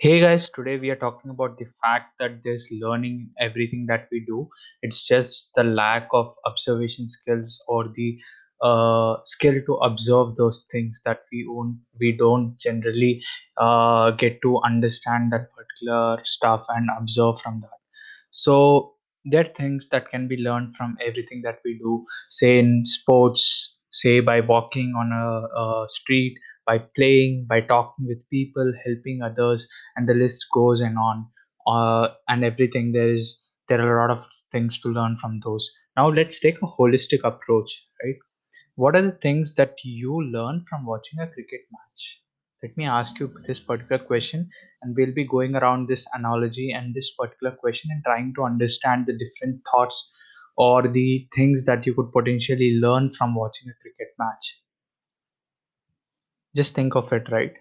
Hey guys, today we are talking about the fact that there's learning in everything that we do. It's just the lack of observation skills or the uh, skill to observe those things that we own. We don't generally uh, get to understand that particular stuff and observe from that. So there are things that can be learned from everything that we do, say in sports, say by walking on a, a street, by playing, by talking with people, helping others and the list goes and on. Uh, and everything there is there are a lot of things to learn from those. Now let's take a holistic approach right? What are the things that you learn from watching a cricket match? Let me ask you this particular question and we'll be going around this analogy and this particular question and trying to understand the different thoughts or the things that you could potentially learn from watching a cricket match just think of it right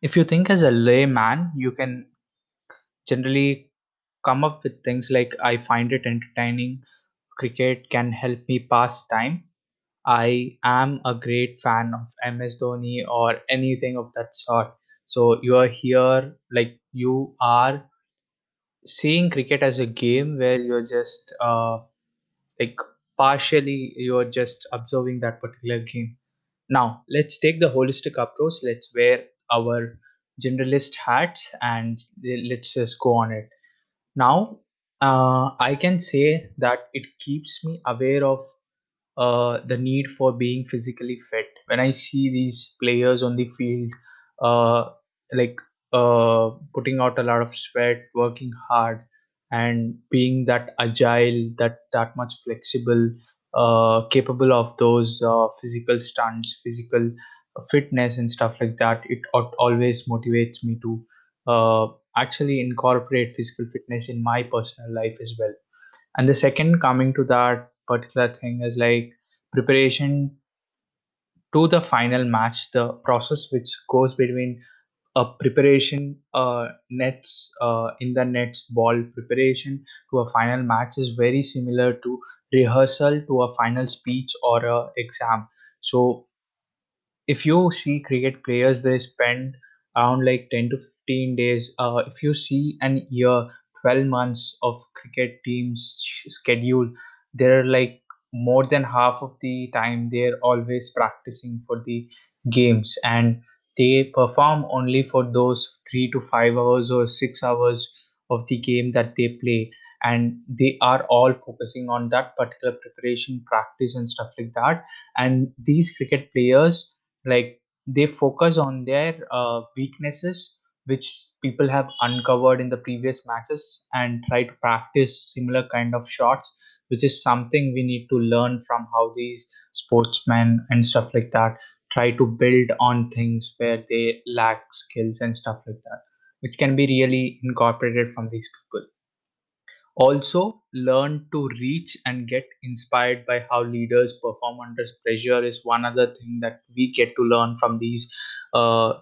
if you think as a layman you can generally come up with things like I find it entertaining. Cricket can help me pass time. I am a great fan of MS Dhoni or anything of that sort. So you are here, like you are seeing cricket as a game where you're just uh, like partially you're just observing that particular game. Now let's take the holistic approach. Let's wear our generalist hats and let's just go on it now, uh, I can say that it keeps me aware of uh, the need for being physically fit. When I see these players on the field, uh, like uh, putting out a lot of sweat, working hard, and being that agile, that that much flexible, uh, capable of those uh, physical stunts, physical fitness, and stuff like that, it always motivates me to uh, actually incorporate physical fitness in my personal life as well. And the second coming to that particular thing is like preparation to the final match the process which goes between a preparation uh, nets uh, in the nets ball preparation to a final match is very similar to rehearsal to a final speech or a exam. So if you see cricket players they spend around like 10 to 15 days uh, if you see an year 12 months of cricket teams schedule they're like more than half of the time they're always practicing for the games. And they perform only for those 3 to 5 hours or 6 hours of the game that they play and they are all focusing on that particular preparation practice and stuff like that. And these cricket players like they focus on their uh, weaknesses which people have uncovered in the previous matches and try to practice similar kind of shots which is something we need to learn from how these sportsmen and stuff like that try to build on things where they lack skills and stuff like that which can be really incorporated from these people also, learn to reach and get inspired by how leaders perform under pressure is one other thing that we get to learn from these uh,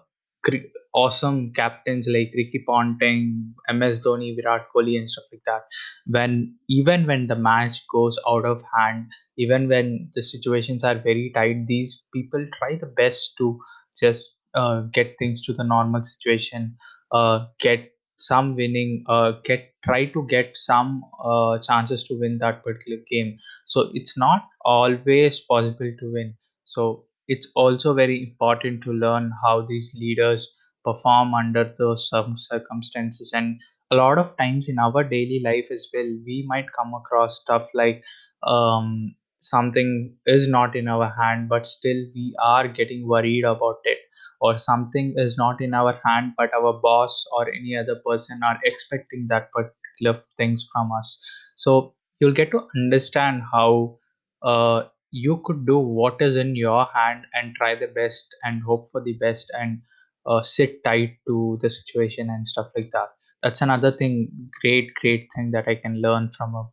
awesome captains like Ricky Ponting, MS Dhoni, Virat Kohli, and stuff like that. When even when the match goes out of hand, even when the situations are very tight, these people try the best to just uh, get things to the normal situation, uh, get some winning uh, get try to get some uh, chances to win that particular game. So it's not always possible to win. So it's also very important to learn how these leaders perform under those some circumstances. And a lot of times in our daily life as well we might come across stuff like um, something is not in our hand but still we are getting worried about it or something is not in our hand but our boss or any other person are expecting that particular things from us. So you'll get to understand how uh, you could do what is in your hand and try the best and hope for the best and uh, sit tight to the situation and stuff like that. That's another thing great great thing that i can learn from a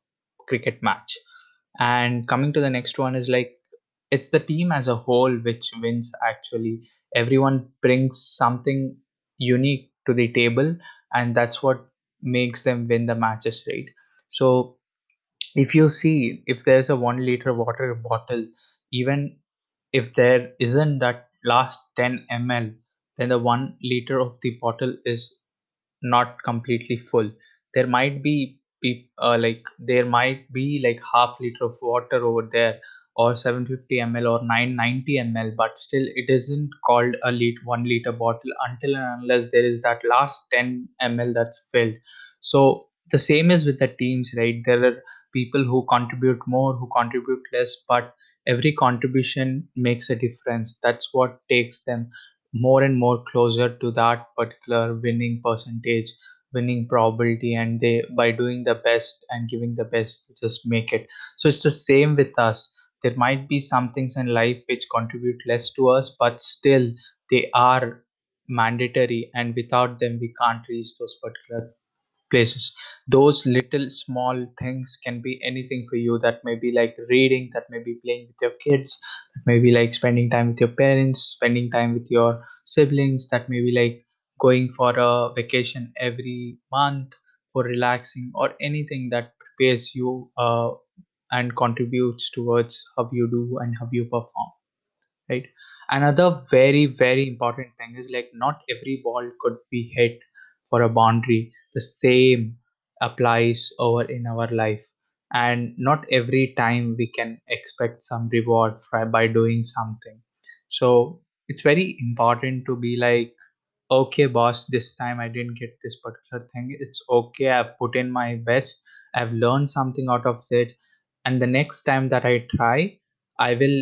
cricket match. And coming to the next one is like it's the team as a whole which wins actually everyone brings something unique to the table and that's what makes them win the matches right? So if you see if there's a 1 liter water bottle even if there isn't that last 10 ml then the one liter of the bottle is not completely full. There might be uh, like there might be like half liter of water over there or 750 ml or 990 ml but still it isn't called a liter one liter bottle until and unless there is that last 10 ml that's filled. So the same is with the teams right? There are people who contribute more who contribute less but every contribution makes a difference. That's what takes them more and more closer to that particular winning percentage winning probability and they by doing the best and giving the best just make it. So it's the same with us there might be some things in life which contribute less to us but still they are mandatory and without them we can't reach those particular places. Those little small things can be anything for you that may be like reading that may be playing with your kids that may be like spending time with your parents spending time with your siblings that may be like going for a vacation every month for relaxing or anything that prepares you uh, and contributes towards how you do and how you perform right? Another very very important thing is like not every ball could be hit for a boundary. The same applies over in our life. And not every time we can expect some reward for, by doing something. So it's very important to be like okay boss this time i didn't get this particular thing. It's okay. I've put in my best. I've learned something out of it and the next time that i try i will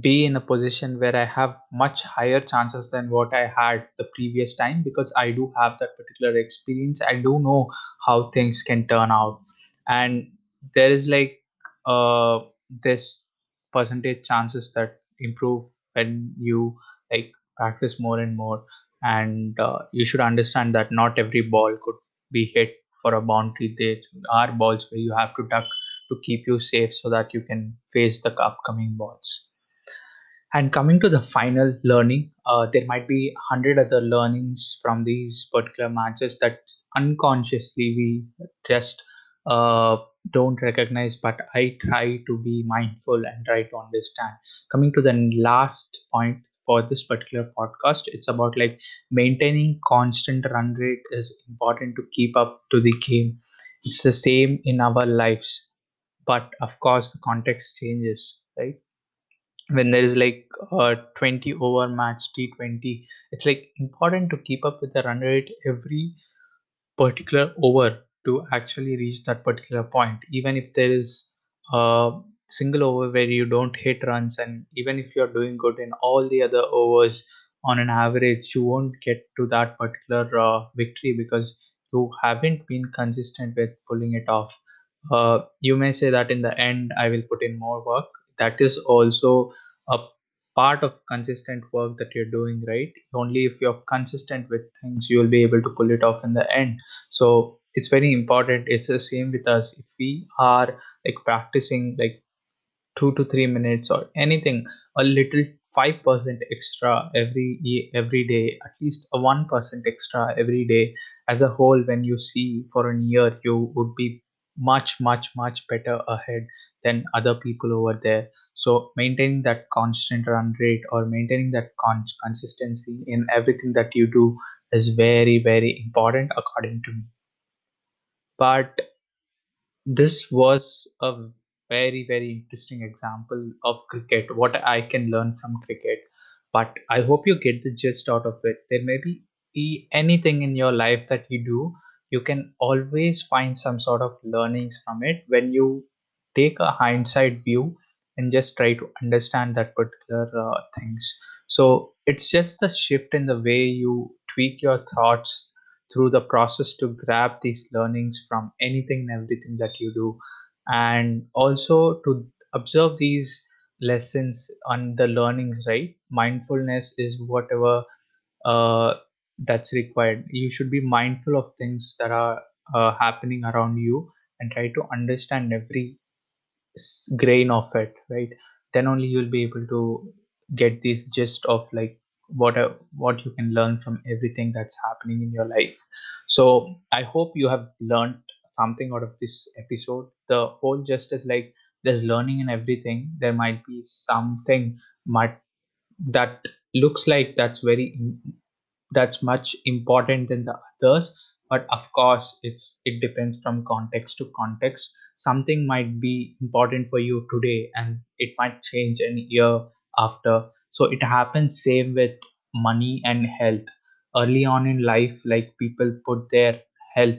be in a position where I have much higher chances than what I had the previous time because I do have that particular experience. I do know how things can turn out, and there is like uh this percentage chances that improve when you like practice more and more. And uh, you should understand that not every ball could be hit for a boundary. There are balls where you have to duck to keep you safe so that you can face the upcoming balls. And coming to the final learning, uh, there might be hundred other learnings from these particular matches that unconsciously we just uh, don't recognize, but I try to be mindful and try to understand. Coming to the last point for this particular podcast, it's about like maintaining constant run rate is important to keep up to the game. It's the same in our lives, but of course the context changes, right? when there is like a 20 over match T20, it's like important to keep up with the run rate every particular over to actually reach that particular point. Even if there is a single over where you don't hit runs, and even if you're doing good in all the other overs on an average, you won't get to that particular uh, victory because you haven't been consistent with pulling it off. Uh, you may say that in the end, I will put in more work. That is also a part of consistent work that you're doing, right? Only if you're consistent with things, you'll be able to pull it off in the end. So it's very important. It's the same with us. If we are like practicing like two to three minutes or anything a little 5% extra every every day at least a 1% extra every day as a whole when you see for a year you would be much much much better ahead than other people over there so maintaining that constant run rate or maintaining that con- consistency in everything that you do is very very important according to me but this was a very, very interesting example of cricket, what I can learn from cricket. But I hope you get the gist out of it. There may be be anything in your life that you do, you can always find some sort of learnings from it. When you take a hindsight view and just try to understand that particular uh, things. So it's just the shift in the way you tweak your thoughts through the process to grab these learnings from anything and everything that you do. And also to observe these lessons on the learnings right? Mindfulness is whatever uh, that's required. You should be mindful of things that are uh, happening around you and try to understand every grain of it right? Then only you'll be able to get this gist of like what a, what you can learn from everything that's happening in your life. So i hope you have learned something out of this episode. The whole gist is like there's learning in everything. There might be something might that looks like that's very that's much important than the others but of course it's it depends from context to context. Something might be important for you today and it might change in a year after. So it happens same with money and health. Early on in life like people put their health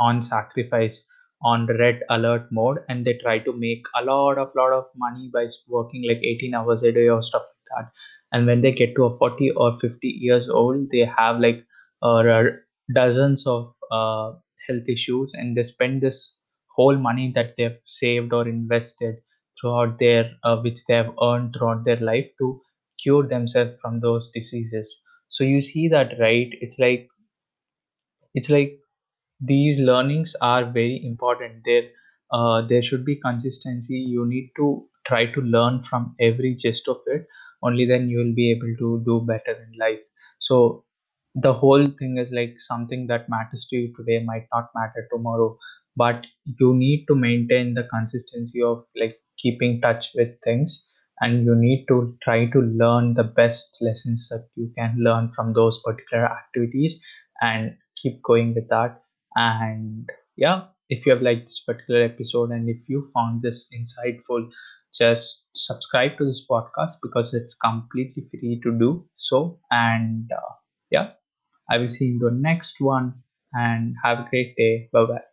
on sacrifice on red alert mode and they try to make a lot of lot of money by working like 18 hours a day or stuff like that and when they get to a 40 or 50 years old they have like uh, dozens of uh, health issues and they spend this whole money that they've saved or invested throughout their uh, which they have earned throughout their life to cure themselves from those diseases. So you see that right? It's like it's like these learnings are very important. There uh, there should be consistency. You need to try to learn from every gist of it only then you will be able to do better in life. So the whole thing is like something that matters to you today might not matter tomorrow but you need to maintain the consistency of like keeping touch with things and you need to try to learn the best lessons that you can learn from those particular activities and keep going with that. And yeah if you have liked this particular episode and if you found this insightful just subscribe to this podcast because it's completely free to do so and uh, yeah I will see you in the next one and have a great day. Bye bye.